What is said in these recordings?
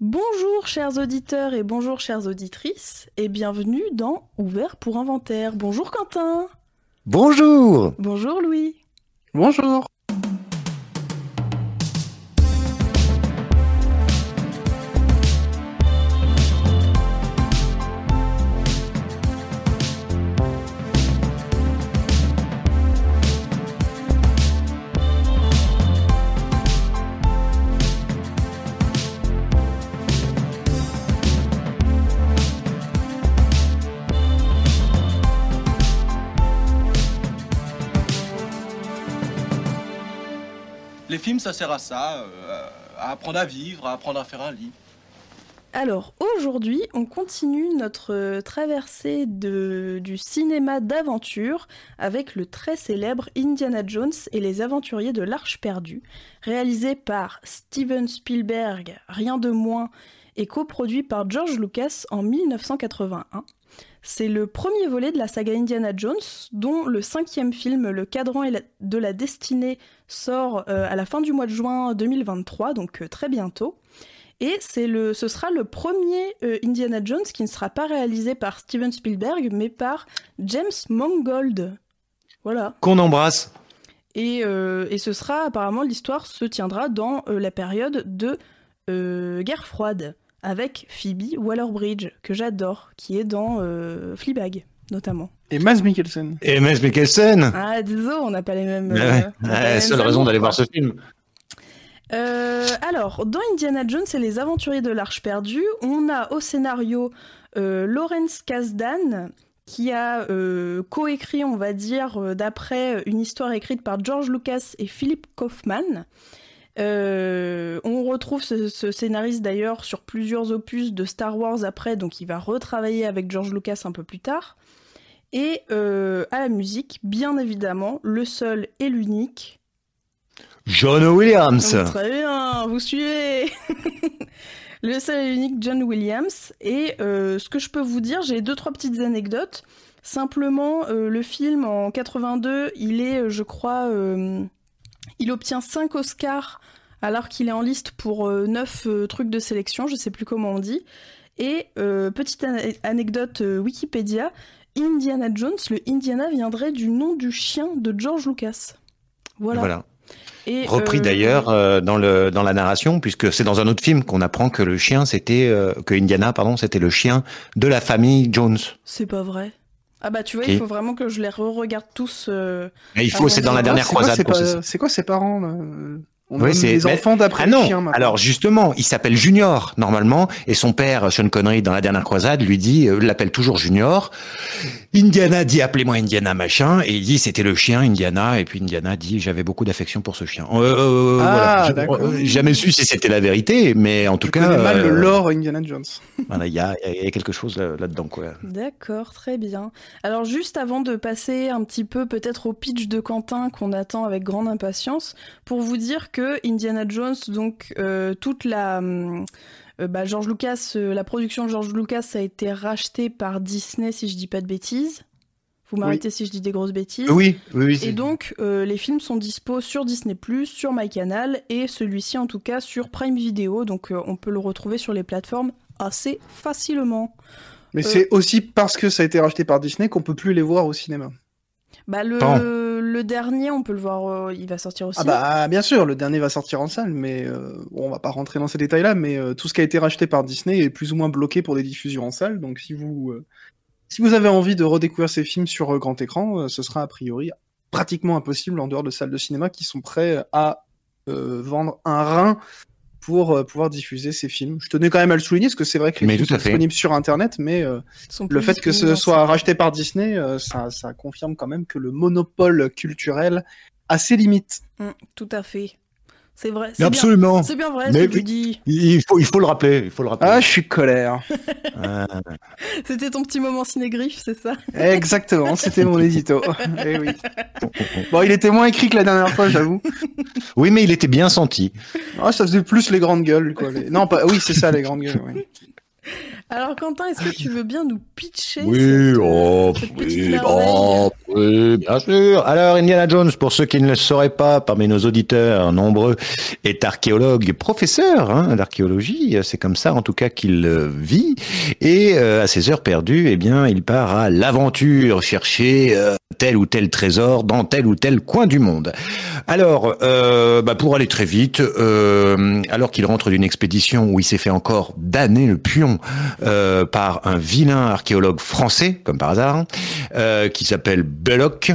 Bonjour chers auditeurs et bonjour chères auditrices et bienvenue dans Ouvert pour Inventaire. Bonjour Quentin. Bonjour. Bonjour Louis. Bonjour. Ça sert à ça, euh, à apprendre à vivre, à apprendre à faire un lit. Alors aujourd'hui, on continue notre traversée de, du cinéma d'aventure avec le très célèbre Indiana Jones et les aventuriers de l'Arche perdue, réalisé par Steven Spielberg, rien de moins, et coproduit par George Lucas en 1981. C'est le premier volet de la saga Indiana Jones, dont le cinquième film, Le Cadran de la Destinée, sort euh, à la fin du mois de juin 2023, donc euh, très bientôt. Et c'est le, ce sera le premier euh, Indiana Jones qui ne sera pas réalisé par Steven Spielberg, mais par James Mangold. Voilà. Qu'on embrasse. Et, et, ce sera apparemment l'histoire se tiendra dans la période de guerre froide avec Phoebe Waller-Bridge, que j'adore, qui est dans euh, Fleabag, notamment. Et Mads Mikkelsen. Et Mads Mikkelsen Ah, désolé, on n'a pas les mêmes... Ouais, euh, seule raison d'aller voir ce film. Euh, alors, dans Indiana Jones et les aventuriers de l'Arche perdue, on a au scénario euh, Lawrence Kasdan, qui a euh, coécrit, on va dire, d'après une histoire écrite par George Lucas et Philip Kaufman. Euh, on retrouve ce, ce scénariste d'ailleurs sur plusieurs opus de Star Wars après, donc il va retravailler avec George Lucas un peu plus tard. Et euh, à la musique, bien évidemment, le seul et l'unique. John Williams. Oh, très bien, vous suivez. le seul et l'unique John Williams. Et euh, ce que je peux vous dire, j'ai deux trois petites anecdotes. Simplement, le film en 82, il est, je crois il obtient 5 Oscars alors qu'il est en liste pour 9 euh, trucs de sélection, je sais plus comment on dit. Et euh, petite an anecdote euh, Wikipédia, Indiana Jones, le Indiana viendrait du nom du chien de George Lucas. Voilà. voilà. Et Repris euh... d'ailleurs euh, dans, le, dans la narration, puisque c'est dans un autre film qu'on apprend que le chien, c'était euh, que Indiana, pardon, c'était le chien de la famille Jones. C'est pas vrai. Ah bah tu vois, okay. il faut vraiment que je les re-regarde tous. Euh, il faut, c'est dans la dernière croisade. C'est quoi ses parents là on oui, c'est les enfants d'après ah non. chien, Alors justement, il s'appelle Junior normalement, et son père Sean Connery dans la dernière croisade lui dit, euh, l'appelle toujours Junior. Indiana dit appelez-moi Indiana machin, et il dit c'était le chien Indiana, et puis Indiana dit j'avais beaucoup d'affection pour ce chien. Euh, ah, voilà. Je, jamais su si c'était la vérité, mais en tout Je cas. connais mal le lore Indiana Jones. Voilà, il y a, y a, quelque chose là-dedans quoi. D'accord, très bien. Alors juste avant de passer un petit peu peut-être au pitch de Quentin qu'on attend avec grande impatience, pour vous dire que Indiana Jones, donc euh, toute la euh, bah, George Lucas, euh, la production de George Lucas a été rachetée par Disney, si je dis pas de bêtises. Vous m'arrêtez oui. si je dis des grosses bêtises. Oui, oui. oui et donc euh, les films sont dispo sur Disney+, sur MyCanal et celui-ci en tout cas sur Prime Video, donc on peut le retrouver sur les plateformes assez facilement. Mais c'est aussi parce que ça a été racheté par Disney qu'on peut plus les voir au cinéma. Bah le, le dernier, on peut le voir, euh, il va sortir aussi. Ah bah bien sûr, le dernier va sortir en salle, mais euh, bon, on va pas rentrer dans ces détails-là, mais euh, tout ce qui a été racheté par Disney est plus ou moins bloqué pour des diffusions en salle, donc si vous si vous avez envie de redécouvrir ces films sur grand écran, ce sera a priori pratiquement impossible en dehors de salles de cinéma qui sont prêts à vendre un rein pour euh, pouvoir diffuser ces films. Je tenais quand même à le souligner parce que c'est vrai que les films sont disponibles sur Internet, mais euh, le fait que ce soit racheté par Disney, euh, ça, ça, confirme quand même que le monopole culturel a ses limites. Mmh, tout à fait. C'est vrai. Absolument. C'est bien vrai ce que tu dis. Il faut, il faut le rappeler. Il faut le rappeler. Ah, je suis colère. ah. C'était ton petit moment cinégriffe, c'est ça? Exactement, c'était mon édito. eh oui. Bon, il était moins écrit que la dernière fois, j'avoue. Oui, mais il était bien senti. Ah, ça faisait plus les grandes gueules, quoi. Les... Non, pas. Oui, c'est ça, les grandes gueules. Oui. Alors Quentin, est-ce que tu veux bien nous pitcher Oui, cette, oh, cette oui, oh, oui, bien sûr. Alors, Indiana Jones, pour ceux qui ne le sauraient pas, parmi nos auditeurs nombreux, est archéologue, professeur hein, d'archéologie. C'est comme ça, en tout cas, qu'il euh, vit. Et euh, à ses heures perdues, eh bien, il part à l'aventure, chercher euh, tel ou tel trésor dans tel ou tel coin du monde. Alors, euh, bah, pour aller très vite, euh, alors qu'il rentre d'une expédition où il s'est fait encore damner le pion euh, par un vilain archéologue français, comme par hasard, euh, qui s'appelle Belloc,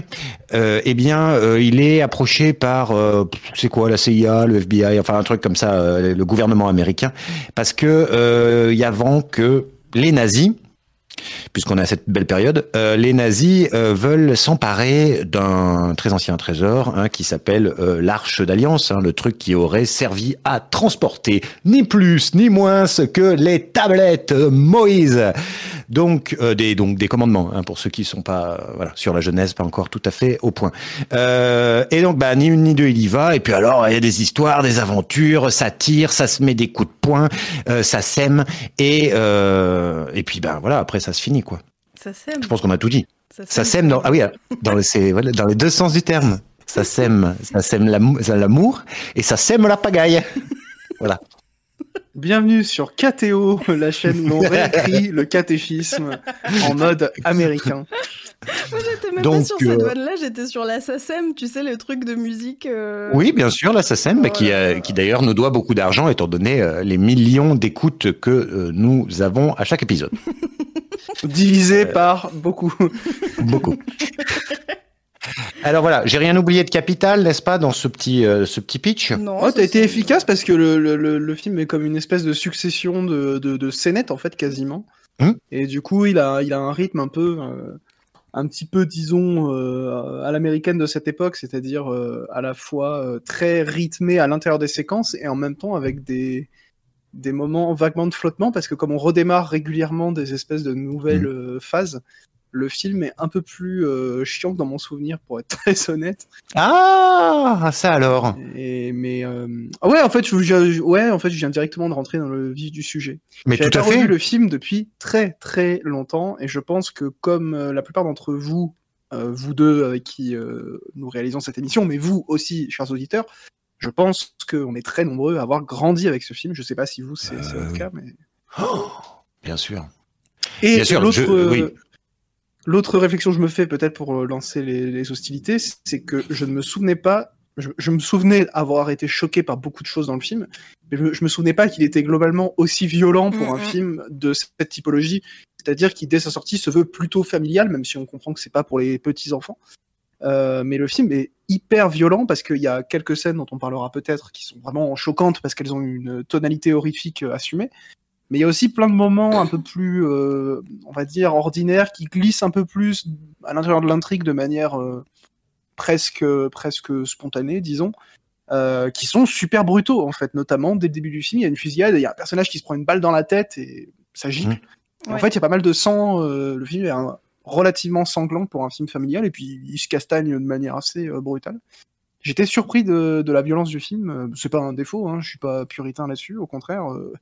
euh, eh bien, euh, il est approché par, euh, c'est quoi, la CIA, le FBI, enfin un truc comme ça, le gouvernement américain, parce que il y a avant que les nazis puisqu'on a cette belle période, euh, les nazis euh, veulent s'emparer d'un très ancien trésor hein, qui s'appelle euh, l'Arche d'Alliance, hein, le truc qui aurait servi à transporter ni plus ni moins que les tablettes Moïse. Donc euh, des donc des commandements hein, pour ceux qui sont pas euh, voilà sur la Genèse pas encore tout à fait au point. Euh, et donc bah ni une ni deux il y va et puis alors il y a des histoires, des aventures, ça tire, ça se met des coups de poing, euh, ça sème et euh, et puis ben voilà après ça se finit quoi. Ça sème. Je pense qu'on a tout dit. Ça sème dans ah oui dans les voilà, dans les deux sens du terme. Ça sème ça sème l'amou- l'amour et ça sème la pagaille. Voilà. Bienvenue sur KTO, la chaîne où on réécrit le catéchisme en mode américain. Moi, j'étais même Donc, pas sur cette euh, vanne-là, j'étais sur la SACEM, tu sais, le truc de musique. euh, Oui, bien sûr, la SACEM, qui, Voilà. euh, qui d'ailleurs nous doit beaucoup d'argent étant donné euh, les millions d'écoutes que euh, nous avons à chaque épisode. Divisé par beaucoup. Beaucoup. Alors voilà, j'ai rien oublié de capital, n'est-ce pas, dans ce petit, euh, ce petit pitch? Non, Oh, ça, t'as été efficace parce que le, le, le, le film est comme une espèce de succession de, de, de scénettes, en fait, quasiment. Hmm? Et du coup, il a, il a un rythme un peu, euh, un petit peu, disons, euh, à l'américaine de cette époque, c'est-à-dire euh, à la fois euh, très rythmé à l'intérieur des séquences et en même temps avec des, des moments vaguement de flottement, parce que comme on redémarre régulièrement des espèces de nouvelles euh, phases, le film est un peu plus euh, chiant que dans mon souvenir, pour être très honnête. Ah, ça alors. Et, mais euh, ah ouais, en fait, je, je- ouais, en fait, je viens directement de rentrer dans le vif du sujet. Mais tout à fait. revu le film depuis très très longtemps, et je pense que comme euh, la plupart d'entre vous, euh, vous deux avec qui nous réalisons cette émission, mais vous aussi, chers auditeurs, je pense qu'on est très nombreux à avoir grandi avec ce film. Je sais pas si vous c'est votre cas, mais Oh, bien sûr. et Bien sûr, l'autre, je- oui. L'autre réflexion que je me fais peut-être pour euh, lancer les, les hostilités, c'est que je ne me souvenais pas, je, je me souvenais avoir été choqué par beaucoup de choses dans le film, mais je, je me souvenais pas qu'il était globalement aussi violent pour un Mhm. film de cette typologie, c'est-à-dire qui dès sa sortie se veut plutôt familial, même si on comprend que c'est pas pour les petits enfants. Euh, mais le film est hyper violent parce qu'il y a quelques scènes dont on parlera peut-être qui sont vraiment choquantes parce qu'elles ont une tonalité horrifique euh, assumée. Mais il y a aussi plein de moments un peu plus, euh, on va dire, ordinaires qui glissent un peu plus à l'intérieur de l'intrigue de manière euh, presque, presque spontanée, disons, euh, qui sont super brutaux en fait. Notamment dès le début du film, il y a une fusillade, et il y a un personnage qui se prend une balle dans la tête et ça gicle. Et En fait, il y a pas mal de sang. euh, le film est un- relativement sanglant pour un film familial, et puis il se castagne de manière assez euh, brutale. J'étais surpris de, de la violence du film. C'est pas un défaut, hein, je suis pas puritain là-dessus. Au contraire, euh,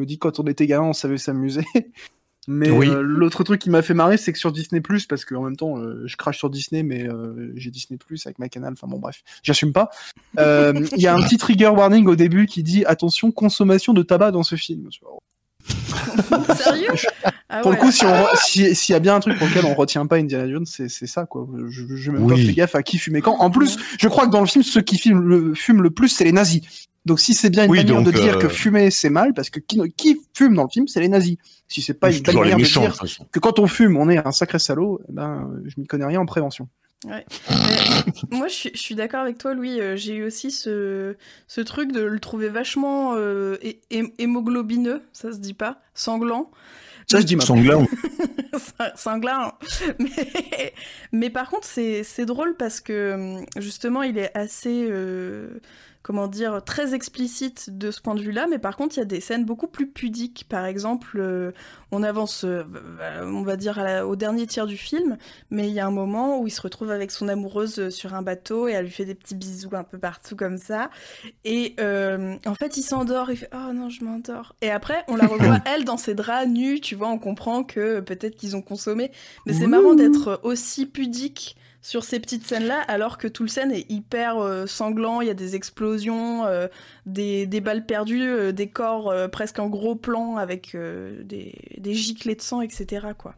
me dis quand on était gamin, on savait s'amuser. Mais Oui. euh, l'autre truc qui m'a fait marrer, c'est que sur Disney parce que en même temps, euh, je crache sur Disney, mais euh, j'ai Disney avec ma canal. Enfin bon, bref, j'assume pas. Euh, Il y a un petit trigger warning au début qui dit attention consommation de tabac dans ce film. Sérieux? Ah Pour ouais. le coup, si on re- si- s'il y a bien un truc pour lequel on retient pas Indiana Jones, c'est c'est ça quoi. Je, je, pas fait gaffe à qui fumait quand. En plus, je crois que dans le film, ceux qui fument le, fument le plus, c'est les nazis. Donc si c'est bien une Oui, manière donc, de dire euh, que fumer c'est mal, parce que qui, qui fume dans le film, c'est les nazis. Si c'est pas une manière de méchants, de dire que quand on fume, on est un sacré salaud, eh ben, euh, je m'y connais rien en prévention. Mais moi, je suis, d'accord avec toi, Louis. euh, J'ai eu aussi ce, ce truc de le trouver vachement euh, hé- hé- hémoglobineux, ça se dit pas, sanglant. Ça, je dis. Sanglant. Sanglant. Mais, mais par contre, c'est c'est drôle parce que hum, justement, il est assez. Euh, comment dire, très explicite de ce point de vue-là, mais par contre, il y a des scènes beaucoup plus pudiques. Par exemple, euh, on avance, euh, on va dire, au dernier tiers du film, mais il y a un moment où il se retrouve avec son amoureuse sur un bateau et elle lui fait des petits bisous un peu partout comme ça. Et euh, en fait, il s'endort, il fait Oh non, je m'endors. Et après, on la revoit, elle, dans ses draps nus, tu vois, on comprend que peut-être qu'ils ont consommé. Mais c'est marrant d'être aussi pudique sur ces petites scènes-là, alors que tout le scène est hyper euh, sanglant, il y a des explosions, euh, des, balles perdues, euh, des corps presque en gros plan avec des, des, giclées de sang, etc. Quoi.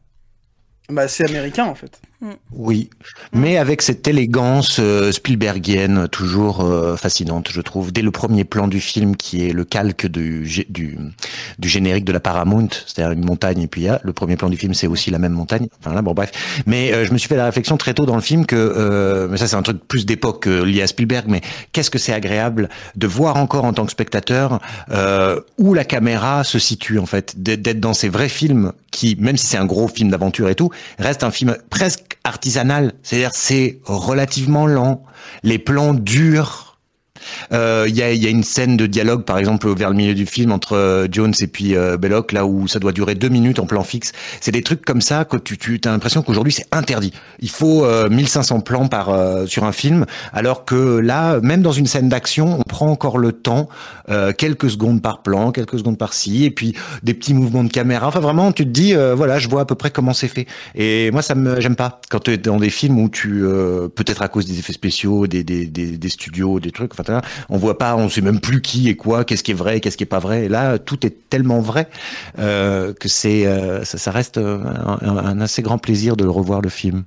Bah, c'est américain en fait. Mm. Oui, mais avec cette élégance euh, Spielbergienne toujours euh, fascinante, je trouve. Dès le premier plan du film, qui est le calque du, du, du générique de la Paramount, c'est-à-dire une montagne, et puis là, le premier plan du film, c'est aussi la même montagne. Enfin là, bon bref. Mais euh, je me suis fait la réflexion très tôt dans le film que, mais ça c'est un truc plus d'époque lié à Spielberg, mais qu'est-ce que c'est agréable de voir encore en tant que spectateur où la caméra se situe en fait, d'être dans ces vrais films qui, même si c'est un gros film d'aventure et tout, reste un film presque artisanal. C'est-à-dire c'est relativement lent. Les plans durent il euh, y, a, y, a, une scène de dialogue, par exemple, vers le milieu du film entre euh, Jones et puis euh, Belloc, là où ça doit durer deux minutes en plan fixe. C'est des trucs comme ça que tu, tu as l'impression qu'aujourd'hui c'est interdit. Il faut 1500 plans par sur un film, alors que là, même dans une scène d'action, on prend encore le temps, quelques secondes par plan, quelques secondes par-ci, et puis des petits mouvements de caméra. Enfin, vraiment, tu te dis, voilà, je vois à peu près comment c'est fait. Et moi, ça me, j'aime pas quand tu es dans des films où tu, peut-être à cause des effets spéciaux, des, des, des, studios, des trucs. On voit pas, on sait même plus qui est quoi, qu'est-ce qui est vrai, qu'est-ce qui est pas vrai. Là, tout est tellement vrai euh, que c'est, euh, ça, reste un, assez grand plaisir de revoir le film.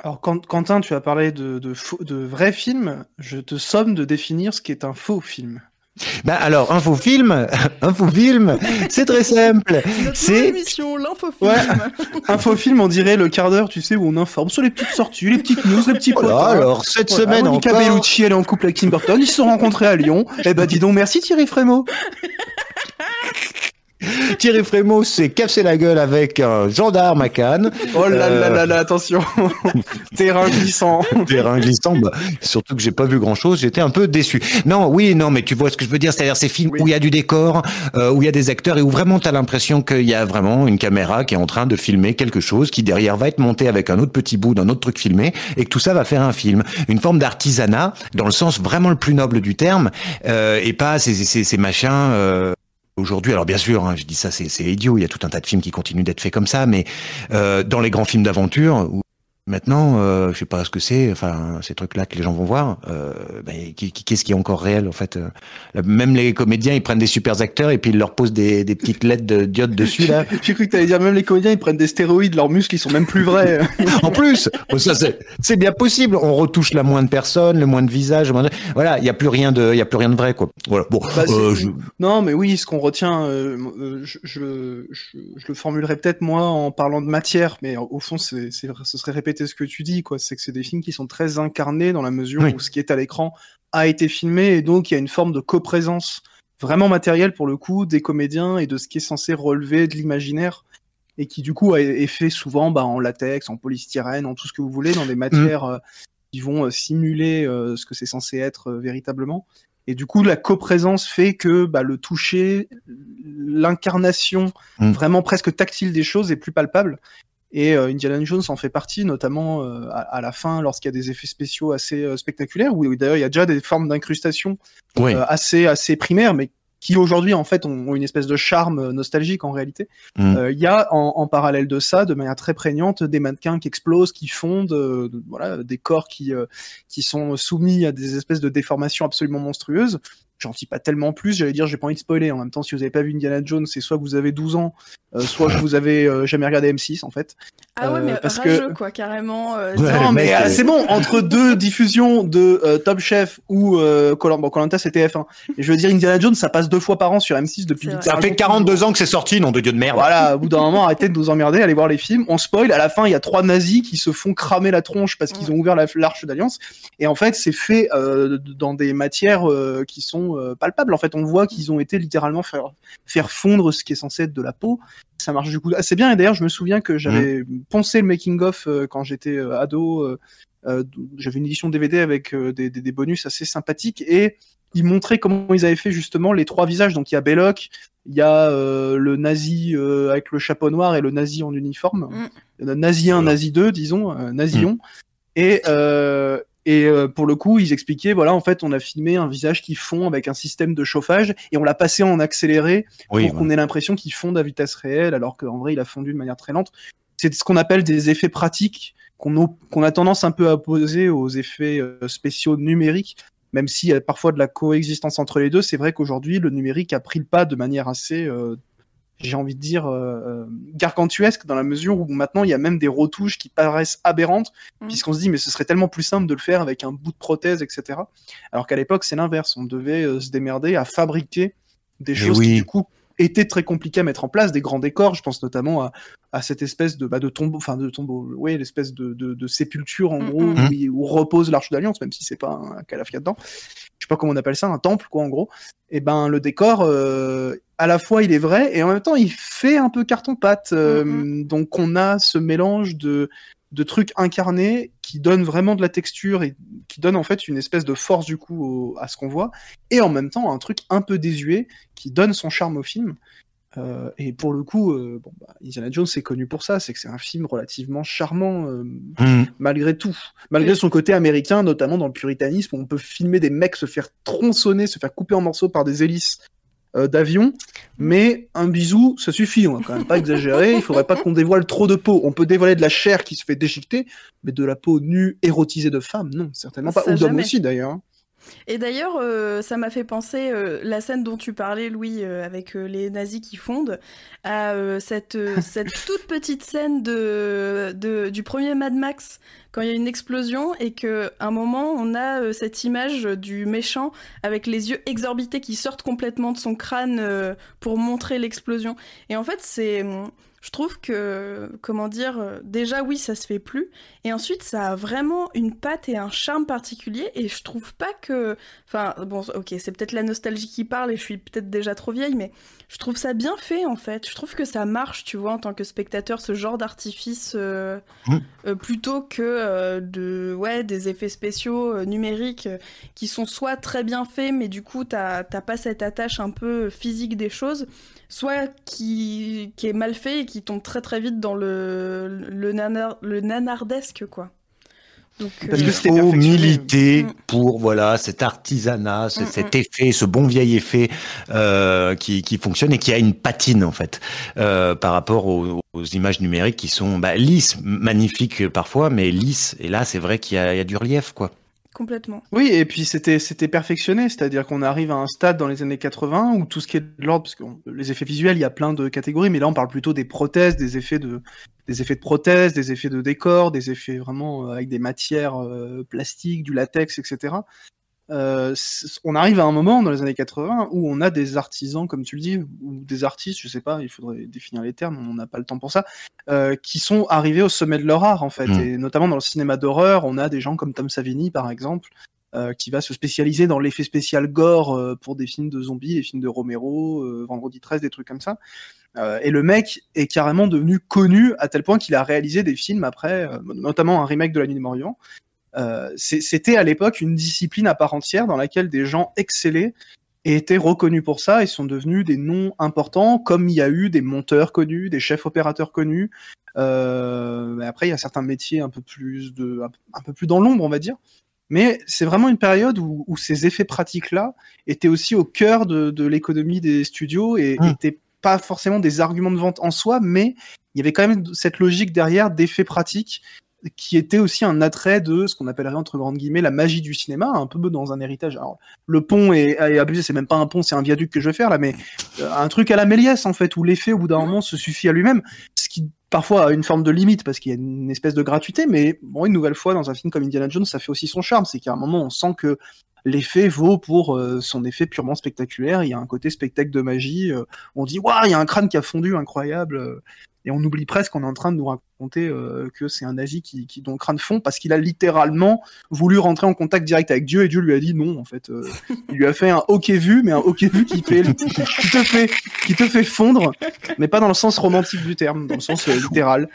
Alors Quentin, tu as parlé de, de, de vrais films. Je te somme de définir ce qui est un faux film. Ben alors, un faux film, un faux film, c'est très simple. C'est émission, l'infofilm. Ouais, un faux film, on dirait le quart d'heure, tu sais, où on informe sur les petites sorties, les petites news, les petits voilà, alors, cette semaine Monica encore... Bellucci, elle est en couple avec Tim Burton, ils se sont rencontrés à Lyon. Eh ben, dis donc, merci Thierry Frémaux. Thierry Frémaux s'est cassé la gueule avec un gendarme à Cannes. Oh là là là là, attention. Terrain glissant. Terrain glissant. Bah, surtout que j'ai pas vu grand chose, j'étais un peu déçu. Non, oui, non, mais tu vois ce que je veux dire, c'est-à-dire ces films où il y a du décor, euh, où il y a des acteurs et où vraiment tu as l'impression qu'il y a vraiment une caméra qui est en train de filmer quelque chose qui derrière va être monté avec un autre petit bout d'un autre truc filmé et que tout ça va faire un film. Une forme d'artisanat dans le sens vraiment le plus noble du terme euh, et pas ces, ces, ces machins euh, aujourd'hui, alors bien sûr, hein, je dis ça, c'est idiot, il y a tout un tas de films qui continuent d'être faits comme ça, mais euh, dans les grands films d'aventure, Maintenant, euh, je sais pas ce que c'est, enfin ces trucs-là que les gens vont voir. Euh, ben, Qu'est-ce qui est encore réel en fait euh, Même les comédiens, ils prennent des super acteurs et puis ils leur posent des, des petites lettres de diode dessus là. J'ai cru que tu allais dire même les comédiens, ils prennent des stéroïdes, leurs muscles ils sont même plus vrais. en plus, ça c'est bien possible. On retouche la moins de personnes, le moins de visages. Voilà, il y a plus rien de, il y a plus rien de vrai quoi. Voilà. Bon. Bah, euh, je... Non, mais oui, ce qu'on retient, je, je, je, je, le formulerai peut-être moi en parlant de matière, mais au fond, c'est, ce serait répété ce que tu dis, quoi. C'est que c'est des films qui sont très incarnés dans la mesure où ce qui est à l'écran a été filmé et donc il y a une forme de coprésence vraiment matérielle pour le coup des comédiens et de ce qui est censé relever de l'imaginaire et qui du coup est fait souvent bah, en latex, en polystyrène, en tout ce que vous voulez, dans des matières euh, qui vont euh, simuler euh, ce que c'est censé être véritablement. Et du coup, la coprésence fait que bah, le toucher, l'incarnation mm. vraiment presque tactile des choses est plus palpable. Et euh, Indiana Jones en fait partie, notamment euh, à, la fin, lorsqu'il y a des effets spéciaux assez euh, spectaculaires, où, d'ailleurs il y a déjà des formes d'incrustation assez, assez primaires, mais qui aujourd'hui en fait ont, une espèce de charme nostalgique en réalité. Mm. Il y a en, parallèle de ça, de manière très prégnante, des mannequins qui explosent, qui fondent, voilà, des corps qui, qui sont soumis à des espèces de déformations absolument monstrueuses j'en dis pas tellement plus, j'allais dire, j'ai pas envie de spoiler. En même temps, si vous avez pas vu Indiana Jones, c'est soit que vous avez 12 ans, euh, soit que vous avez euh, jamais regardé M6 en fait. Ah ouais, mais euh, parce rageux, que... quoi, carrément. non, mais c'est bon, entre deux diffusions de Top Chef ou Colanta, bon, Colanta c'était F1. Et je veux dire, Indiana Jones, ça passe deux fois par an sur M6 depuis. Ça fait 42 ans que c'est sorti, nom de dieu de merde. Voilà, au bout d'un moment, arrêtez de nous emmerder, allez voir les films. On spoil, à la fin, il y a trois nazis qui se font cramer la tronche parce qu'ils ont ouvert l'arche d'alliance. Et en fait, c'est fait dans des matières qui sont palpables. En fait, on voit qu'ils ont été littéralement faire, faire fondre ce qui est censé être de la peau. Ça marche du coup assez bien. Et d'ailleurs, je me souviens que j'avais mmh. poncé le making of euh, quand j'étais euh, ado. Euh, j'avais une édition DVD avec des, des, bonus assez sympathiques et ils montraient comment ils avaient fait justement les trois visages. Donc il y a Belloc, il y a euh, le nazi euh, avec le chapeau noir et le nazi en uniforme. Mm. Nazi 1, nazi 2, disons, euh, nazillon. Et, euh, et euh, pour le coup, ils expliquaient, voilà, en fait, on a filmé un visage qui fond avec un système de chauffage et on l'a passé en accéléré Oui, pour qu'on ait l'impression qu'il fonde à vitesse réelle, alors qu'en vrai, il a fondu de manière très lente. C'est ce qu'on appelle des effets pratiques qu'on a tendance un peu à opposer aux effets euh, spéciaux numériques, même s'il y a parfois de la coexistence entre les deux. C'est vrai qu'aujourd'hui, le numérique a pris le pas de manière assez, euh, j'ai envie de dire, euh, gargantuesque, dans la mesure où maintenant, il y a même des retouches qui paraissent aberrantes, Mhm. puisqu'on se dit, mais ce serait tellement plus simple de le faire avec un bout de prothèse, etc. Alors qu'à l'époque, c'est l'inverse. On devait euh, se démerder à fabriquer des choses oui. qui, du coup, étaient très compliquées à mettre en place, des grands décors. Je pense notamment à, à cette espèce de, bah, de tombeau, enfin de tombeau, oui, l'espèce de, de, de sépulture, en Mhm. gros, où, il- où repose l'Arche d'Alliance, même si c'est pas un calaf qu'il y a dedans. Je sais pas comment on appelle ça, un temple, quoi, en gros. Et ben, le décor, euh, à la fois, il est vrai, et en même temps, il fait un peu carton-pâte. euh, Mhm. Donc, on a ce mélange de, de trucs incarnés qui donnent vraiment de la texture et qui donnent en fait une espèce de force du coup au- à ce qu'on voit, et en même temps un truc un peu désuet qui donne son charme au film. Euh, et pour le coup, euh, bon, bah, Indiana Jones c'est connu pour ça, c'est que c'est un film relativement charmant euh, Hum. malgré tout, malgré son côté américain, notamment dans le puritanisme, où on peut filmer des mecs se faire tronçonner, se faire couper en morceaux par des hélices euh, d'avion, mais un bisou, ça suffit, on va quand même pas exagérer, il faudrait pas qu'on dévoile trop de peau. On peut dévoiler de la chair qui se fait déchiqueter, mais de la peau nue, érotisée de femme, non, certainement pas. Ou d'homme aussi d'ailleurs. Et d'ailleurs, euh, ça m'a fait penser euh, la scène dont tu parlais, Louis, euh, avec les nazis qui fondent, à cette, cette toute petite scène de, de- du premier Mad Max quand il y a une explosion et que un moment on a cette image du méchant avec les yeux exorbités qui sortent complètement de son crâne pour montrer l'explosion. Et en fait, c'est hum, je trouve que, comment dire, euh, déjà oui, ça se fait plus, et ensuite ça a vraiment une patte et un charme particulier, et je trouve pas que, enfin bon, ok, c'est peut-être la nostalgie qui parle, et je suis peut-être déjà trop vieille, mais je trouve ça bien fait en fait. Je trouve que ça marche, tu vois, en tant que spectateur, ce genre d'artifice, euh, euh, plutôt que euh, de, ouais, des effets spéciaux numériques qui sont soit très bien faits, mais du coup t'as pas cette attache un peu physique des choses soit qui, qui est mal fait et qui tombe très très vite dans le, le, nanar, le nanardesque, quoi. Donc, Parce Il que c'était faut militer Mm. pour voilà cet artisanat, ce- Mm, cet effet, ce bon vieil effet euh, qui, qui fonctionne et qui a une patine en fait euh, par rapport aux, aux images numériques qui sont bah, lisses, magnifiques parfois, mais lisses. Et là, c'est vrai qu'il y, y a du relief quoi. Oui, et puis c'était c'était perfectionné, c'est-à-dire qu'on arrive à un stade dans les années 80 où tout ce qui est de l'ordre, parce que les effets visuels, il y a plein de catégories, mais là on parle plutôt des prothèses, des effets de des effets de prothèses, des effets de décor, des effets vraiment euh, avec des matières euh, plastiques, du latex, etc. Euh, on arrive à un moment dans les années 80 où on a des artisans, comme tu le dis, ou des artistes, je sais pas, il faudrait définir les termes, on n'a pas le temps pour ça, euh, qui sont arrivés au sommet de leur art en fait, Mm. et notamment dans le cinéma d'horreur, on a des gens comme Tom Savini par exemple, euh, qui va se spécialiser dans l'effet spécial gore pour des films de zombies, des films de Romero, Vendredi 13, des trucs comme ça. Euh, et le mec est carrément devenu connu à tel point qu'il a réalisé des films après, euh, notamment un remake de La Nuit des Morts Vivants. Euh, C'était à l'époque une discipline à part entière dans laquelle des gens excellaient et étaient reconnus pour ça et sont devenus des noms importants, comme il y a eu des monteurs connus, des chefs opérateurs connus. Euh, mais après, il y a certains métiers un peu plus de, un peu plus dans l'ombre, on va dire. Mais c'est vraiment une période où, où ces effets pratiques-là étaient aussi au cœur de, de l'économie des studios et Mm. étaient pas forcément des arguments de vente en soi, mais il y avait quand même cette logique derrière d'effets pratiques qui était aussi un attrait de ce qu'on appellerait entre grandes guillemets la magie du cinéma, un peu dans un héritage. Alors, le pont est, est abusé, c'est même pas un pont, c'est un viaduc que je vais faire là, mais euh, un truc à la Méliès en fait, où l'effet au bout d'un moment se suffit à lui-même, ce qui parfois a une forme de limite parce qu'il y a une espèce de gratuité, mais bon, une nouvelle fois dans un film comme Indiana Jones, ça fait aussi son charme, c'est qu'à un moment on sent que l'effet vaut pour euh, son effet purement spectaculaire. Il y a un côté spectacle de magie. euh, on dit waouh, il y a un crâne qui a fondu, incroyable. Et on oublie presque qu'on est en train de nous raconter euh, que c'est un nazi qui, qui dont le crâne fond parce qu'il a littéralement voulu rentrer en contact direct avec Dieu et Dieu lui a dit non en fait. euh, il lui a fait un ok vu, mais un ok vu qui fait qui te fait qui te fait fondre, mais pas dans le sens romantique du terme, dans le sens euh, littéral.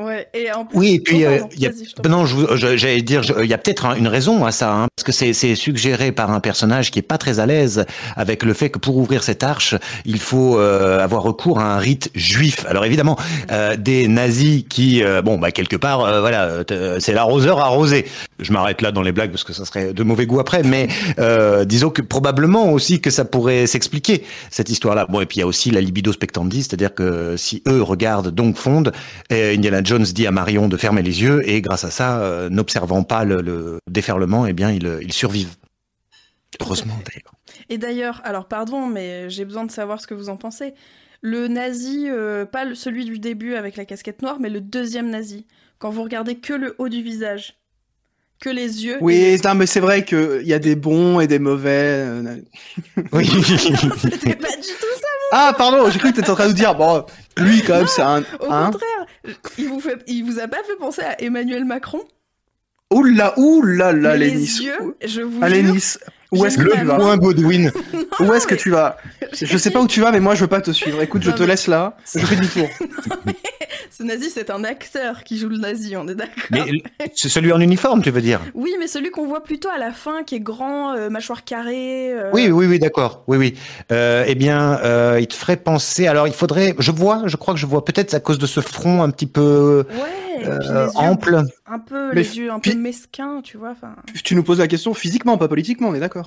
Ouais, et en plus, Oui, et puis Oh, euh, y a- non, j'allais dire, il y a peut-être un- une raison à ça, hein, parce que c'est suggéré par un personnage qui est pas très à l'aise avec le fait que pour ouvrir cette arche, il faut euh, avoir recours à un rite juif. Alors évidemment, euh, des nazis qui, euh, bon, bah quelque part, euh, voilà, c'est l'arroseur arrosé. Je m'arrête là dans les blagues parce que ça serait de mauvais goût après, mais euh, disons que probablement aussi que ça pourrait s'expliquer cette histoire-là. Bon, et puis il y a aussi la libido spectandi, c'est-à-dire que si eux regardent donc fondent, et Indiana Jones dit à Marion de fermer les yeux et grâce à ça, euh, n'observant pas le, le déferlement, eh bien, ils, ils survivent. Heureusement d'ailleurs. Et d'ailleurs, alors pardon, mais j'ai besoin de savoir ce que vous en pensez. Le nazi, euh, pas le- celui du début avec la casquette noire, mais le deuxième nazi. Quand vous regardez que le haut du visage, que les yeux. Oui, non, mais c'est vrai qu'il y a des bons et des mauvais. euh, Oui. C'était pas du tout ça. Ah, pardon, j'ai cru que t'étais en train de nous dire, bon, lui, quand même, c'est un. Au Hein contraire, il vous, fait, il vous a pas fait penser à Emmanuel Macron? Oula, oula, là, Lénis. Les yeux, je vous Allez, jure. Où est-ce que tu vas main- Godwin. Où est-ce que tu vas Je sais pas où tu vas, mais moi, je veux pas te suivre. Écoute, je Non, te mais- laisse là. Je fais demi-tour. Ce nazi, c'est un acteur qui joue le nazi, on est d'accord Mais c'est celui en uniforme, tu veux dire Oui, mais celui qu'on voit plutôt à la fin, qui est grand, euh, mâchoire carrée. euh, Oui, oui, oui, d'accord. Oui, oui. Euh, eh bien, euh, il te ferait penser. Alors, il faudrait. Je vois. Je crois que je vois peut-être à cause de ce front un petit peu Ouais, et puis euh, les yeux ample. un peu, les yeux un peu mesquins, tu vois. Tu nous poses la question physiquement, pas politiquement, on est d'accord.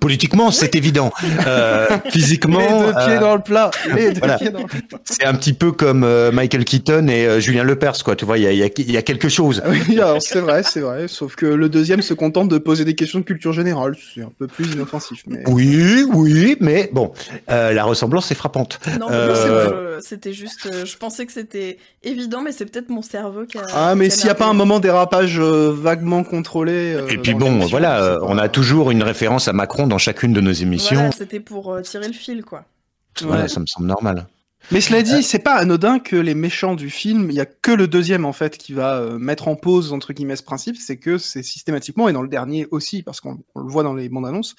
Politiquement, c'est évident. Euh, physiquement, Les deux pieds euh, dans le plat. Les deux voilà. pieds dans le plat. c'est un petit peu comme euh, Michael Keaton et euh, Julien Lepers, quoi. Tu vois, il y a, y y quelque chose. Oui, alors c'est vrai, c'est vrai. Sauf que le deuxième se contente de poser des questions de culture générale. C'est un peu plus inoffensif. Mais... Oui, oui, mais bon, euh, la ressemblance est frappante. non, mais Euh, c'était juste. euh, je pensais que c'était évident, mais c'est peut-être mon cerveau qui a. Ah, mais s'il n'y a pas un moment dérapage euh, vaguement contrôlé. euh, Et puis bon, voilà, euh, on a toujours une référence à Macron dans chacune de nos émissions. Voilà, c'était pour euh, tirer le fil, quoi. Voilà, Ouais. ça me semble normal. Mais cela dit, c'est pas anodin que les méchants du film, il y a que le deuxième en fait qui va mettre en pause entre guillemets ce principe, c'est que c'est systématiquement et dans le dernier aussi parce qu'on on le voit dans les bandes annonces.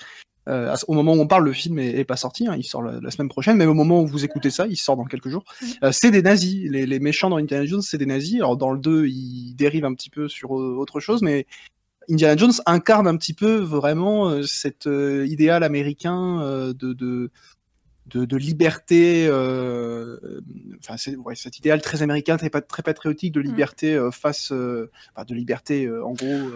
Euh, au moment où on parle, le film est, est pas sorti, hein, il sort la, la semaine prochaine, mais au moment où vous écoutez ça, il sort dans quelques jours. Euh, c'est des nazis, les, les méchants dans Indiana Jones, c'est des nazis. Alors dans le 2, ils dérivent un petit peu sur euh, autre chose, mais Indiana Jones incarne un petit peu vraiment cet idéal américain de, de, de, de liberté, enfin ouais, cet idéal très américain, très, pat- très patriotique de liberté euh, face, enfin, de liberté en gros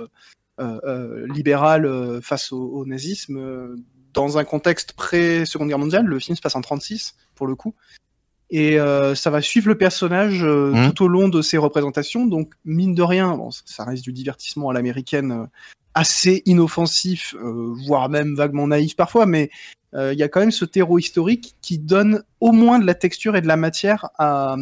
euh, euh, libérale euh, face au, au nazisme dans un contexte pré-seconde guerre mondiale. Le film se passe en 36 pour le coup. Et euh, ça va suivre le personnage euh, Mhm. tout au long de ses représentations. Donc, mine de rien, bon, ça- reste du divertissement à l'américaine euh, assez inoffensif, voire même vaguement naïf parfois, mais il y a quand même ce terreau historique qui donne au moins de la texture et de la matière à,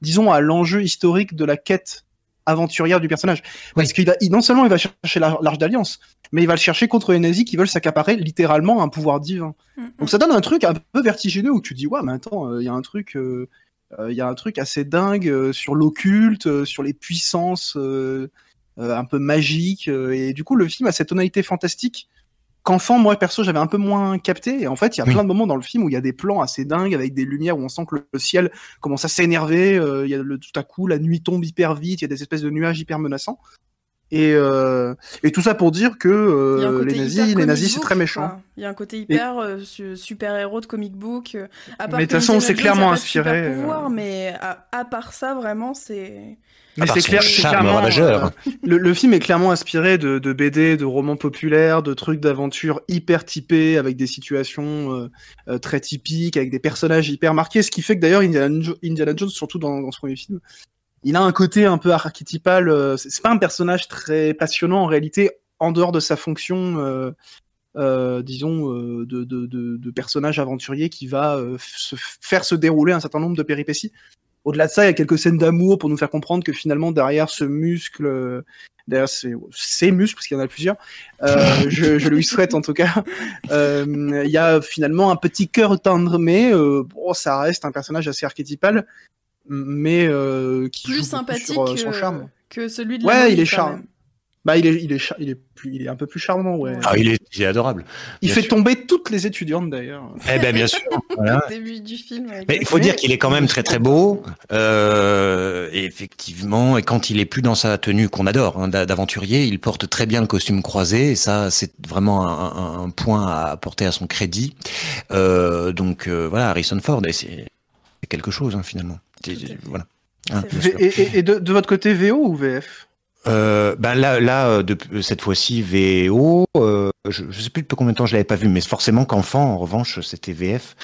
disons, à l'enjeu historique de la quête aventurière du personnage. Parce qu'il va, il- non seulement il va chercher l'Ar- l'Arche d'Alliance, mais il va le chercher contre les nazis qui veulent s'accaparer littéralement un pouvoir divin. Mm, Donc ça donne un truc un peu vertigineux où tu dis ouais mais attends euh, il y a un truc euh, euh, il y a un truc assez dingue euh, sur l'occulte euh, sur les puissances euh, euh, un peu magiques euh, et du coup le film a cette tonalité fantastique qu'enfant moi perso j'avais un peu moins capté et en fait il y a Oui. plein de moments dans le film où il y a des plans assez dingues avec des lumières où on sent que le, ciel commence à s'énerver euh, il y a le, tout à coup la nuit tombe hyper vite il y a des espèces de nuages hyper menaçants et, euh, et tout ça pour dire que euh, les nazis les nazis c'est très méchant quoi. Il y a un côté hyper euh, su- super-héros de comic book. euh, à part Mais de toute façon, c'est clairement super inspiré, pouvoir, mais à, à part ça, vraiment, c'est. Mais c'est clair, clairement, euh, le, le film est clairement inspiré de, de BD, de romans populaires, de trucs d'aventure hyper typés, avec des situations euh, euh, très typiques, avec des personnages hyper marqués. Ce qui fait que d'ailleurs Indiana, Jo- Indiana Jones, surtout dans, dans ce premier film, il a un côté un peu archétypal. euh, c'est pas un personnage très passionnant en réalité, en dehors de sa fonction. euh, euh, disons, euh, de, de, de, de personnage aventurier qui va euh, se faire se dérouler un certain nombre de péripéties. Au-delà de ça, il y a quelques scènes d'amour pour nous faire comprendre que finalement, derrière ce muscle, euh, derrière ces, ces muscles, parce qu'il y en a plusieurs, euh, je, je lui souhaite en tout cas, euh, il y a finalement un petit cœur tendre, mais euh, bon, ça reste un personnage assez archétypal, mais euh, qui Plus sympathique sur euh, son que, charme. que celui de Ouais, il est même. Bah, il est, il est, il est plus, il est un peu plus charmant, ouais. Ah, il est, il est adorable. il bien fait sûr. tomber toutes les étudiantes d'ailleurs. Eh ben bien sûr. voilà. Début du film. Mais il faut dire qu'il est quand même très très beau. Euh, et effectivement, et quand il est plus dans sa tenue qu'on adore hein, d'a- d'aventurier, il porte très bien le costume croisé. Et ça, c'est vraiment un, un- point à apporter à son crédit. Euh, donc euh, voilà, Harrison Ford, et c'est quelque chose hein, finalement. Voilà. Hein, et et- et de, de votre côté, VO ou VF Euh, ben là, là, euh, de, cette fois-ci VO. euh, je, je sais plus depuis combien de temps je l'avais pas vu, mais forcément qu'enfant, en revanche, c'était VF.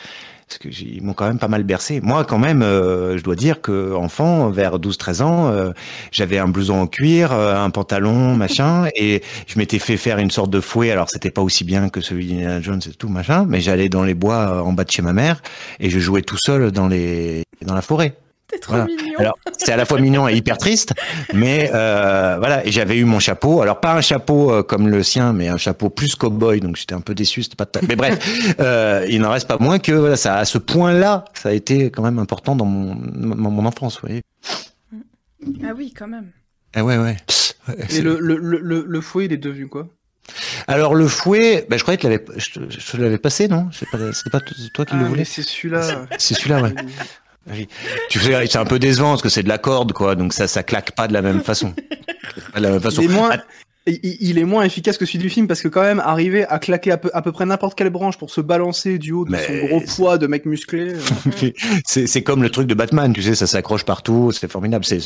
Parce que j'ai- ils m'ont quand même pas mal bercé. Moi, quand même, euh, je dois dire que enfant, vers 12-13 ans, euh, j'avais un blouson en cuir, euh, un pantalon, machin, et je m'étais fait faire une sorte de fouet. Alors, c'était pas aussi bien que celui d'Indiana Jones et tout, machin, mais j'allais dans les bois euh, en bas de chez ma mère et je jouais tout seul dans les dans la forêt. T'es trop Voilà. mignon. Alors, c'est à la fois mignon et hyper triste, mais euh, voilà. Et j'avais eu mon chapeau. Alors pas un chapeau euh, comme le sien, mais un chapeau plus cowboy. Donc j'étais un peu déçu. C'était pas. de ta- Mais bref, euh, il n'en reste pas moins que voilà, ça à ce point-là, ça a été quand même important dans mon mon, mon enfance. Vous voyez. Ah oui, quand même. Ah ouais ouais. Et le, le, le, le, le fouet, il est devenu quoi? Alors le fouet, ben, je croyais que l'avais, je, te- je te l'avais passé, non? C'est pas, c'était pas toi qui le Ah, voulais? c'est celui-là. C'est celui-là, ouais. Tu sais, c'est un peu décevant parce que c'est de la corde, quoi. Donc ça, ça claque pas de la même façon. De la même façon. Il est, moins, il, est moins efficace que celui du film parce que quand même arriver à claquer à peu, à peu près n'importe quelle branche pour se balancer du haut de Mais son gros poids de mec musclé. euh, c'est, comme le truc de Batman, tu sais, ça s'accroche partout, c'est formidable. C'est,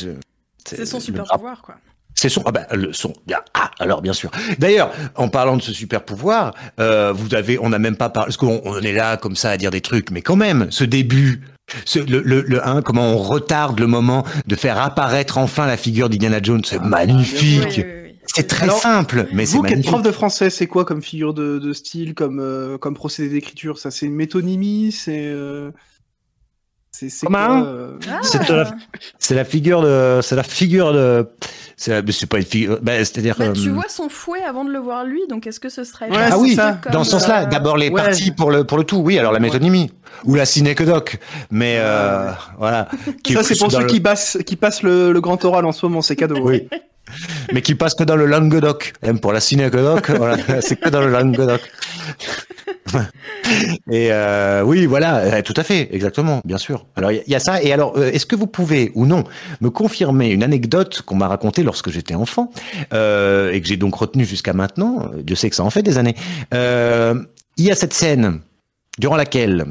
son super pouvoir, quoi. C'est son, ah ben, le son, ah, alors bien sûr. D'ailleurs, en parlant de ce super pouvoir, euh, vous avez, on n'a même pas parlé, parce qu'on on est là comme ça à dire des trucs, mais quand même, ce début, ce, le, le, le hein, comment on retarde le moment de faire apparaître enfin la figure d'Indiana Jones, c'est Ah, magnifique. Oui, oui, oui. C'est très Alors, simple, mais c'est Vous qui êtes prof de français, c'est quoi comme figure de, de style, comme, euh, comme procédé d'écriture? Ça, c'est une métonymie C'est. euh, C'est c'est Comment quoi euh, Ah, la- C'est la figure de, c'est la figure de, c'est, mais c'est pas une figure, bah, c'est-à-dire. Bah, tu euh, vois son fouet avant de le voir lui, donc est-ce que ce serait Ouais, Ah oui, ça. comme, dans ce sens-là, euh, d'abord les ouais. parties pour le pour le tout, oui. Alors la Ouais. métonymie ou la cinécodoc, mais euh, voilà. Qui Ça, c'est pour ceux le- qui, passent, qui passent le, le grand oral en ce moment, c'est cadeau. Oui. mais qui passe que dans le Languedoc. Même pour la voilà, c'est que dans le Languedoc. et euh, oui, voilà, euh, tout à fait, exactement, bien sûr. Alors il y, a- ça. Et alors, euh, est-ce que vous pouvez ou non me confirmer une anecdote qu'on m'a racontée lorsque j'étais enfant et que j'ai donc retenue jusqu'à maintenant Dieu sait que ça en fait des années. Il y a cette scène durant laquelle,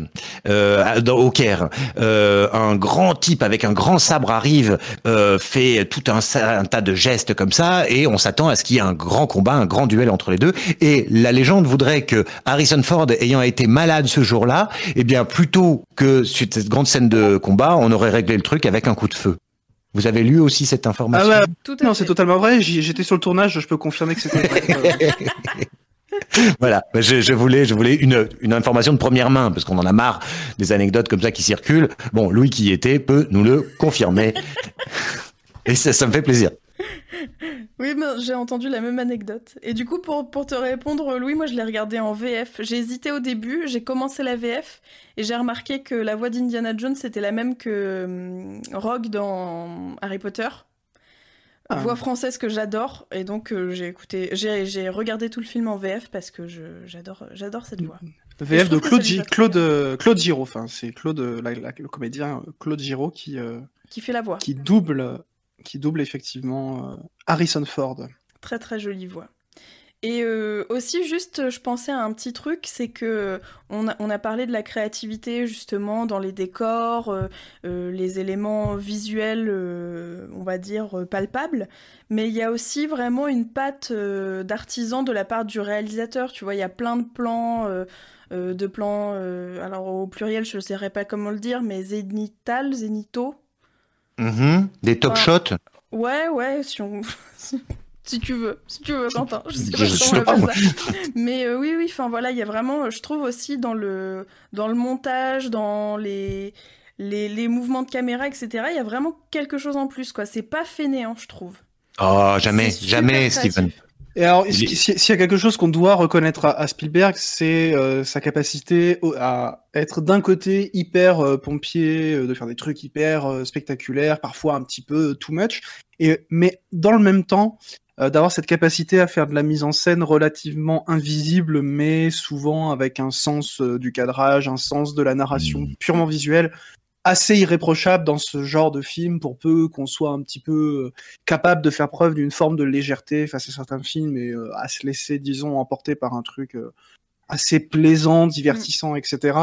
euh, dans- au Caire, euh, un grand type avec un grand sabre arrive, euh, fait tout un, tas de gestes comme ça, et on s'attend à ce qu'il y ait un grand combat, un grand duel entre les deux. Et la légende voudrait que Harrison Ford, ayant été malade ce jour-là, eh bien, plutôt que sur cette grande scène de combat, on aurait réglé le truc avec un coup de feu. Vous avez lu aussi cette Ah information ouais, Tout à non, c'est totalement vrai. J'étais sur le tournage, je peux confirmer que c'était vrai. Voilà, je, je voulais, je voulais une, une information de première main parce qu'on en a marre des anecdotes comme ça qui circulent. Bon, Louis qui y était peut nous le confirmer et ça, ça me fait plaisir. Oui, j'ai entendu la même anecdote. Et du coup, pour, pour te répondre, Louis, moi je l'ai regardé en VF. J'ai hésité au début, j'ai commencé la VF et j'ai remarqué que la voix d'Indiana Jones c'était la même que hum, Rogue dans Harry Potter. Ah. Voix française que j'adore et donc euh, j'ai écouté, j'ai regardé tout le film en VF parce que j'adore j'adore cette voix. VF de Claude, Claude, euh, Claude Giraud, enfin c'est Claude, euh, la- la- le comédien Claude Giraud qui, euh, Qui fait la voix. qui double, qui double effectivement euh, Harrison Ford. Très très jolie voix. Et euh, aussi, juste, je pensais à un petit truc, c'est que on a, on a parlé de la créativité justement dans les décors, euh, euh, les éléments visuels, euh, on va dire palpables, mais il y a aussi vraiment une patte d'artisan de la part du réalisateur. Tu vois, il y a plein de plans. de plans, alors au pluriel, je ne saurais pas comment le dire, mais zénital, zénito, Mhm. Des top shots. Ouais, ouais, si, on... si tu veux, si tu veux, Quentin. Je sais pas je sais pas. Mais euh, oui, oui, enfin voilà, il y a vraiment, je trouve aussi dans le, dans le montage, dans les, les, les mouvements de caméra, etc., il y a vraiment quelque chose en plus, quoi. C'est pas fainéant, je trouve. Oh, jamais, jamais. Steven. Et alors, s'il y a quelque chose qu'on doit reconnaître à, à Spielberg, c'est euh, sa capacité au- à être d'un côté hyper euh, pompier, euh, de faire des trucs hyper euh, spectaculaires, parfois un petit peu too much, et, mais dans le même temps, euh, d'avoir cette capacité à faire de la mise en scène relativement invisible, mais souvent avec un sens euh, du cadrage, un sens de la narration Mmh. purement visuelle, assez irréprochable dans ce genre de film, pour peu qu'on soit un petit peu euh, capable de faire preuve d'une forme de légèreté face à certains films et euh, à se laisser, disons, emporter par un truc euh, assez plaisant, divertissant, etc.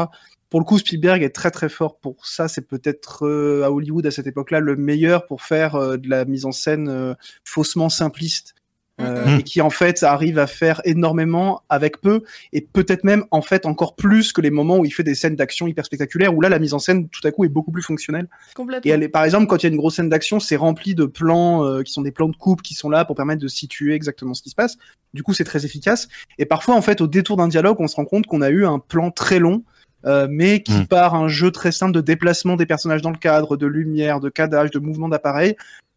Pour le coup, Spielberg est très très fort pour ça. C'est peut-être euh, à Hollywood à cette époque-là le meilleur pour faire euh, de la mise en scène euh, faussement simpliste. euh, Mhm. et qui en fait arrive à faire énormément avec peu et peut-être même en fait encore plus que les moments où il fait des scènes d'action hyper spectaculaires où là la mise en scène tout à coup est beaucoup plus fonctionnelle Complètement. et elle est, par exemple, quand il y a une grosse scène d'action, c'est rempli de plans euh, qui sont des plans de coupe qui sont là pour permettre de situer exactement ce qui se passe. Du coup, c'est très efficace. Et parfois, en fait, au détour d'un dialogue, on se rend compte qu'on a eu un plan très long, euh, mais qui Mm. par un jeu très simple de déplacement des personnages dans le cadre, de lumière, de cadage, de mouvement d'appareil,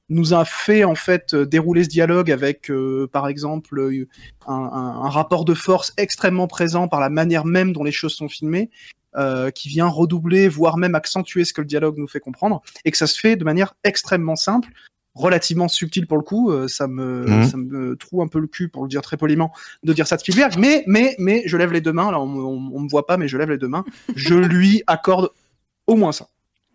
nous a fait en fait euh, dérouler ce dialogue avec, euh, par exemple, euh, un, un- un rapport de force extrêmement présent par la manière même dont les choses sont filmées, euh, qui vient redoubler, voire même accentuer ce que le dialogue nous fait comprendre, et que ça se fait de manière extrêmement simple, relativement subtile pour le coup. euh, ça me Mhm. ça me trouve un peu le cul pour le dire très poliment de dire ça de Spielberg, mais mais mais je lève les deux mains. Là, on, on, on me voit pas, mais je lève les deux mains. Je lui accorde au moins ça.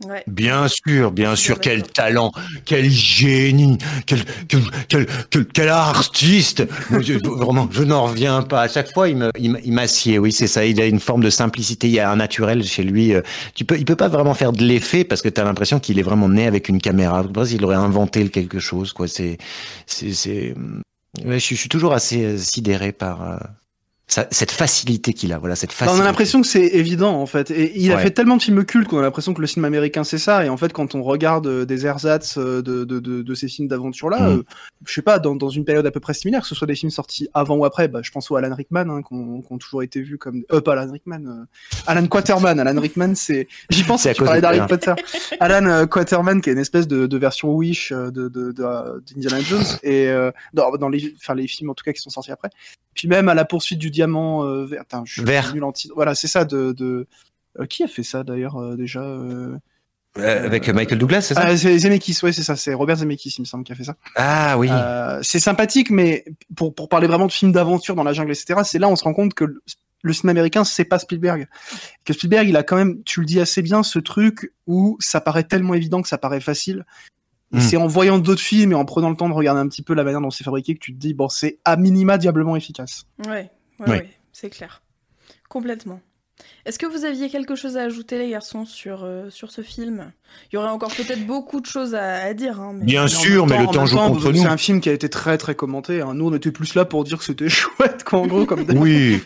Ouais. Bien sûr, bien sûr, quel talent, quel génie, quel, quel, quel, quel, artiste. Je- vraiment, je n'en reviens pas. À chaque fois, il il, il m'assied. Oui, c'est ça. Il a une forme de simplicité. Il y a un naturel chez lui. Euh, Tu peux, il peut pas vraiment faire de l'effet parce que tu as l'impression qu'il est vraiment né avec une caméra. Qu'il aurait inventé quelque chose, quoi. C'est, c'est, c'est, ouais, je, suis- je suis toujours assez euh, sidéré par cette facilité qu'il a. Voilà, cette facilité. on a l'impression que c'est évident en fait. Et il a fait tellement de films cultes qu'on a l'impression que le cinéma américain c'est ça. Et en fait, quand on regarde euh, des ersatz euh, de, de, de, de ces films d'aventure là, Mm. euh, je sais pas, dans, dans une période à peu près similaire, que ce soit des films sortis avant ou après, bah, je pense au Alan Rickman, hein, qui ont qui ont toujours été vus comme. Euh, pas Alan Rickman, euh, Alan Quaterman. Alan Rickman, c'est. J'y pense à tu parlais d'Harry. Potter. Alan Quaterman, qui est une espèce de, version Wish d'Indiana Jones, et dans, dans les, enfin, les films en tout cas qui sont sortis après. Puis même à la poursuite du diamant euh, vert. Je suis Vert. nul en titre. Voilà, c'est ça de. de... euh, qui a fait ça d'ailleurs euh, déjà euh... Euh, avec Michael Douglas, c'est ça ah, c'est Zemeckis, ouais, c'est ça, c'est Robert Zemeckis, il me semble, qui a fait ça. Ah oui. Euh, c'est sympathique, mais pour, pour parler vraiment de films d'aventure dans la jungle, etc., c'est là où on se rend compte que le, le cinéma américain, c'est pas Spielberg. Que Spielberg, il a quand même, tu le dis assez bien, ce truc où ça paraît tellement évident que ça paraît facile. Et Mm. c'est en voyant d'autres films et en prenant le temps de regarder un petit peu la manière dont c'est fabriqué que tu te dis, bon, c'est à minima diablement efficace. Ouais, ouais, Ouais. ouais, c'est clair. Complètement. Est-ce que vous aviez quelque chose à ajouter, les garçons, sur, euh, sur ce film? Il y aurait encore peut-être beaucoup de choses à, à dire. Hein, mais... Bien Mais sûr, mais le temps joue temps, contre nous. C'est un film qui a été très très commenté. hein. Nous, on était plus là pour dire que c'était chouette, quoi, en gros, comme. Oui.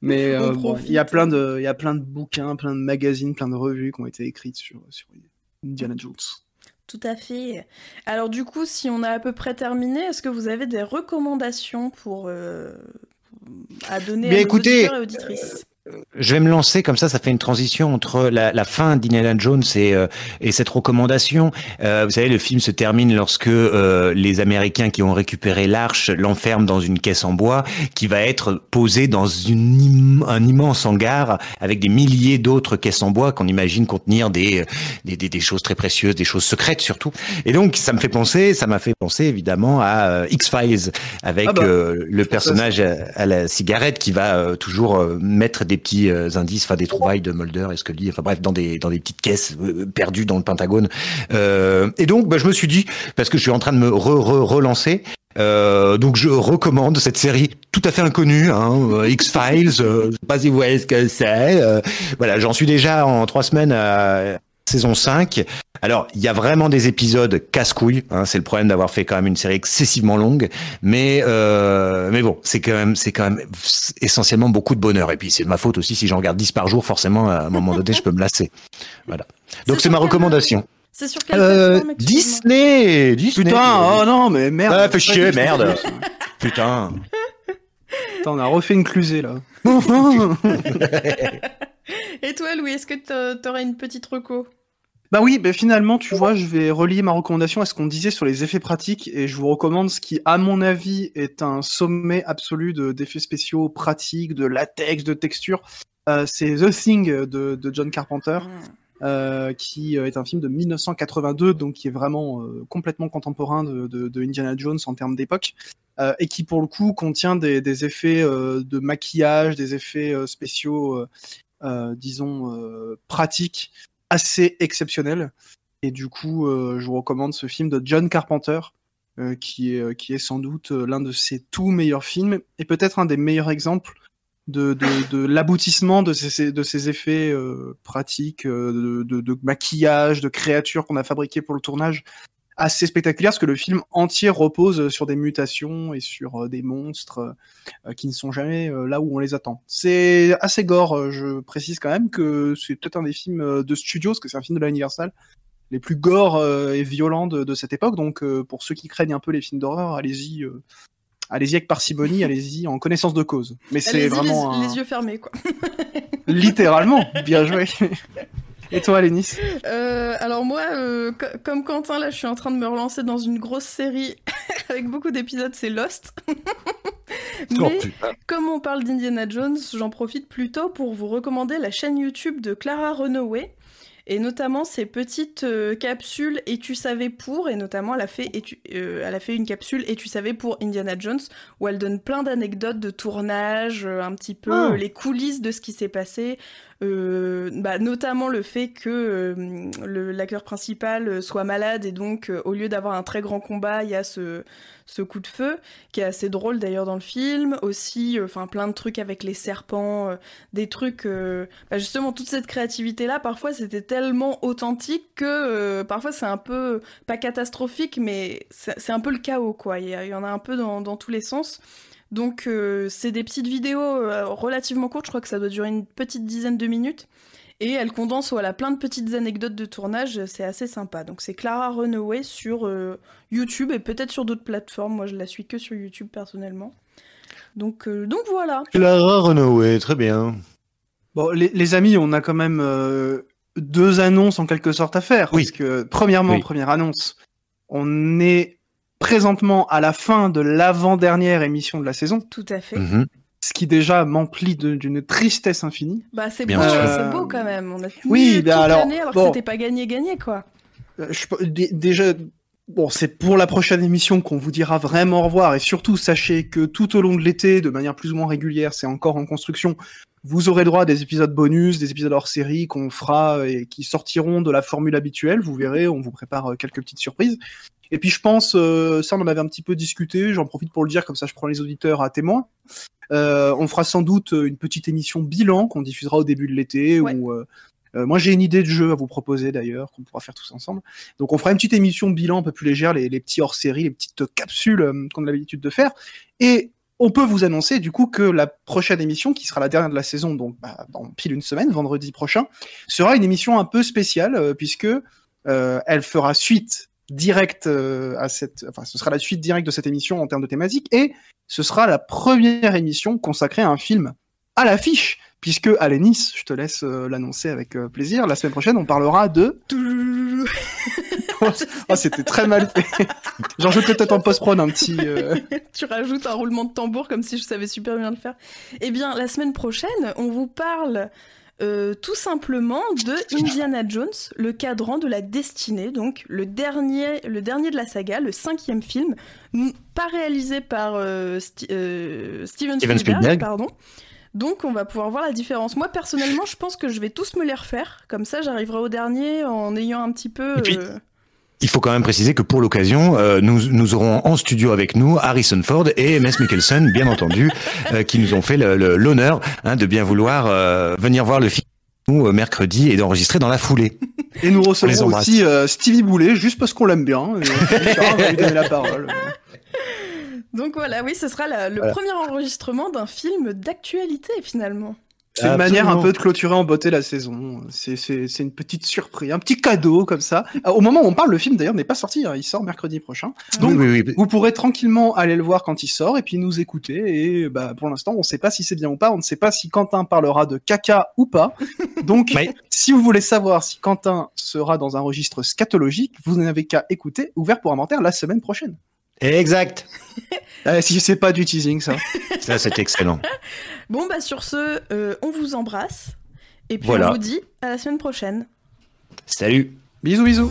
Mais euh, bon, il y a plein de, il y a plein de bouquins, plein de magazines, plein de revues qui ont été écrites sur, sur Indiana Jones. Tout à fait. Alors du coup, si on a à peu près terminé, est-ce que vous avez des recommandations pour euh, à donner Bien, à nos écoutez, auditeurs et auditrices Je vais me lancer comme ça, ça fait une transition entre la, la fin d'Indiana Jones et, euh, et cette recommandation. Euh, vous savez, le film se termine lorsque euh, les Américains qui ont récupéré l'arche l'enferment dans une caisse en bois qui va être posée dans une im- un immense hangar avec des milliers d'autres caisses en bois qu'on imagine contenir des, des, des, des choses très précieuses, des choses secrètes surtout. Et donc, ça me fait penser, ça m'a fait penser évidemment à euh, X-Files avec Ah bah, euh, le personnage à, à la cigarette qui va euh, toujours mettre des petits euh, indices, enfin des trouvailles de Mulder et Scully, enfin bref, dans des dans des petites caisses euh, perdues dans le Pentagone. Euh, et donc, bah, je me suis dit, parce que je suis en train de me re, re, relancer. Euh, donc je recommande cette série tout à fait inconnue, hein, euh, X-Files. euh, je sais pas si vous voyez ce que c'est. euh, voilà, j'en suis déjà en trois semaines à saison 5. Alors, il y a vraiment des épisodes casse-couilles. Hein, c'est le problème d'avoir fait quand même une série excessivement longue, mais euh, mais bon, c'est quand même c'est quand même essentiellement beaucoup de bonheur. Et puis c'est de ma faute aussi si j'en regarde 10 par jour, forcément à un moment donné, je peux me lasser. Voilà. Donc C'est ma recommandation. C'est sur quelle Euh, Disney, Disney. Putain, oh non, mais merde. Ah, fais Pas chier, merde. Putain. Putain, on a refait une clusée là. Et toi, Louis, est-ce que t'a- t'aurais une petite reco? Bah oui, bah finalement, tu vois, je vais relier ma recommandation à ce qu'on disait sur les effets pratiques et je vous recommande ce qui, à mon avis, est un sommet absolu de- d'effets spéciaux pratiques, de latex, de texture. Euh, c'est The Thing de, de John Carpenter. qui est un film de 1982, donc qui est vraiment complètement contemporain de, de, Indiana Jones en termes d'époque, et qui pour le coup contient des, des effets de maquillage, des effets spéciaux, disons, pratiques assez exceptionnels. Et du coup, je vous recommande ce film de John Carpenter, euh, qui, est, euh, sans doute euh, l'un de ses tout meilleurs films et peut-être un des meilleurs exemples de, de, l'aboutissement de ces, de ces effets pratiques, de, de, maquillage, de créatures qu'on a fabriquées pour le tournage, assez spectaculaire, parce que le film entier repose sur des mutations et sur des monstres qui ne sont jamais là où on les attend. C'est assez gore, je précise quand même que c'est peut-être un des films de studio, parce que c'est un film de la Universal, les plus gore euh, et violents de, cette époque. Donc, euh, pour ceux qui craignent un peu les films d'horreur, allez-y. Euh, allez-y avec parcimonie, allez-y en connaissance de cause. Mais c'est vraiment les, yeux fermés, quoi. Littéralement, bien joué. Et toi, Lénis Alors moi, comme Quentin, là, je suis en train de me relancer dans une grosse série avec beaucoup d'épisodes, c'est Lost. Oh, Mais comme on parle d'Indiana Jones, j'en profite plutôt pour vous recommander la chaîne YouTube de Clara Runaway, et notamment ces petites euh, capsules et tu savais pour et notamment elle a fait euh, elle a fait une capsule et tu savais pour Indiana Jones où elle donne plein d'anecdotes de tournage euh, un petit peu ah. les coulisses de ce qui s'est passé euh, bah, notamment le fait que euh, l'acteur principal euh, soit malade et donc au lieu d'avoir un très grand combat, il y a ce, coup de feu qui est assez drôle d'ailleurs dans le film. Aussi, enfin plein de trucs avec les serpents, des trucs. Bah, justement, toute cette créativité là, parfois c'était tellement authentique que parfois c'est un peu pas catastrophique, mais c'est un peu le chaos quoi. Il y, en a un peu dans tous les sens. Donc euh, c'est des petites vidéos euh, relativement courtes, je crois que ça doit durer une petite dizaine de minutes. Et elle condense voilà, plein de petites anecdotes de tournage, c'est assez sympa. Donc c'est Clara Runaway sur euh, YouTube et peut-être sur d'autres plateformes. Moi je la suis que sur YouTube personnellement. Donc, donc voilà. Clara Runaway, très bien. Bon, les, amis, on a quand même deux annonces en quelque sorte à faire. Oui. Parce que, premièrement, première annonce, on est présentement à la fin de l'avant-dernière émission de la saison. Tout à fait. Mhm. Ce qui déjà m'emplit d'une tristesse infinie. Bah c'est beau, quand même. On a oui, toute alors, alors que c'était pas gagné gagné quoi. Euh, déjà Bon, c'est pour la prochaine émission qu'on vous dira vraiment au revoir et surtout sachez que tout au long de l'été, de manière plus ou moins régulière, c'est encore en construction, vous aurez droit à des épisodes bonus, des épisodes hors série qu'on fera et qui sortiront de la formule habituelle. Vous verrez, on vous prépare euh, quelques petites surprises. Et puis je pense, euh, ça on en avait un petit peu discuté, j'en profite pour le dire, comme ça je prends les auditeurs à témoin. Euh, on fera sans doute une petite émission bilan qu'on diffusera au début de l'été. Euh, moi j'ai une idée de jeu à vous proposer d'ailleurs, qu'on pourra faire tous ensemble. Donc on fera une petite émission bilan un peu plus légère, les, petits hors-série, les petites capsules qu'on a l'habitude de faire. Et on peut vous annoncer du coup que la prochaine émission, qui sera la dernière de la saison, donc bah, dans pile une semaine, vendredi prochain, sera une émission un peu spéciale, puisque elle fera suite direct euh, à cette, enfin, ce sera la suite directe de cette émission en termes de thématique et ce sera la première émission consacrée à un film à l'affiche, puisque à Nice, je te laisse euh, l'annoncer avec euh, plaisir. La semaine prochaine, on parlera de. oh, c'était très mal fait. J'en joue peut-être en post-prod un petit. tu rajoutes un roulement de tambour comme si je savais super bien le faire. Eh bien, la semaine prochaine, on vous parle euh, tout simplement de Indiana Jones, le cadran de la destinée, donc le dernier, le dernier de la saga, le cinquième film, pas réalisé par euh, euh, Steven, Spielberg, pardon. Donc on va pouvoir voir la différence. Moi personnellement, je pense que je vais tous me les refaire, comme ça j'arriverai au dernier en ayant un petit peu. Il faut quand même préciser que pour l'occasion, euh, nous, nous aurons en studio avec nous Harrison Ford et MS Mikkelsen, bien entendu, euh, qui nous ont fait l'honneur hein, de bien vouloir euh, venir voir le film mercredi et d'enregistrer dans la foulée. Et nous recevrons aussi Stevie Boulet, juste parce qu'on l'aime bien. Et va lui donner la parole. Donc voilà, oui, ce sera le premier enregistrement d'un film d'actualité finalement. C'est une manière un peu de clôturer en beauté la saison. C'est une petite surprise, un petit cadeau comme ça. Au moment où on parle, le film d'ailleurs n'est pas sorti, hein. il sort mercredi prochain. Donc vous pourrez tranquillement aller le voir quand il sort et puis nous écouter. Et bah, pour l'instant, on ne sait pas si c'est bien ou pas, on ne sait pas si Quentin parlera de caca ou pas. Donc si vous voulez savoir si Quentin sera dans un registre scatologique, vous n'avez qu'à écouter Ouvert pour inventaire la semaine prochaine. Exact. euh, si c'est pas du teasing, ça. Ça, c'est excellent. Bon, bah sur ce, euh, on vous embrasse. Et puis on vous dit à la semaine prochaine. Salut Bisous, bisous